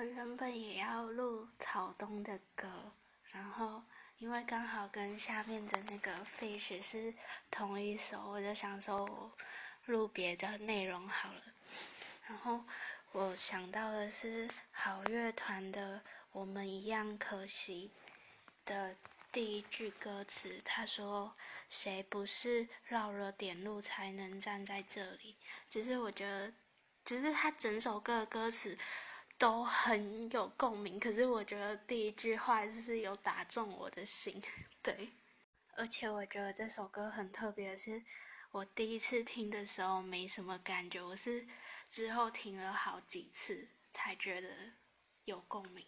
我原本也要录草东的歌，然后因为刚好跟下面的那个 Fish 是同一首，我就想说我录别的内容好了。然后我想到的是好乐团的《我们一样可惜》的第一句歌词，他说：“谁不是绕了点路才能站在这里？”其实我觉得，只是他整首歌的歌词都很有共鸣，可是我觉得第一句话就是有打中我的心，对。而且我觉得这首歌很特别，是我第一次听的时候没什么感觉，我是。之后听了好几次，才觉得有共鸣。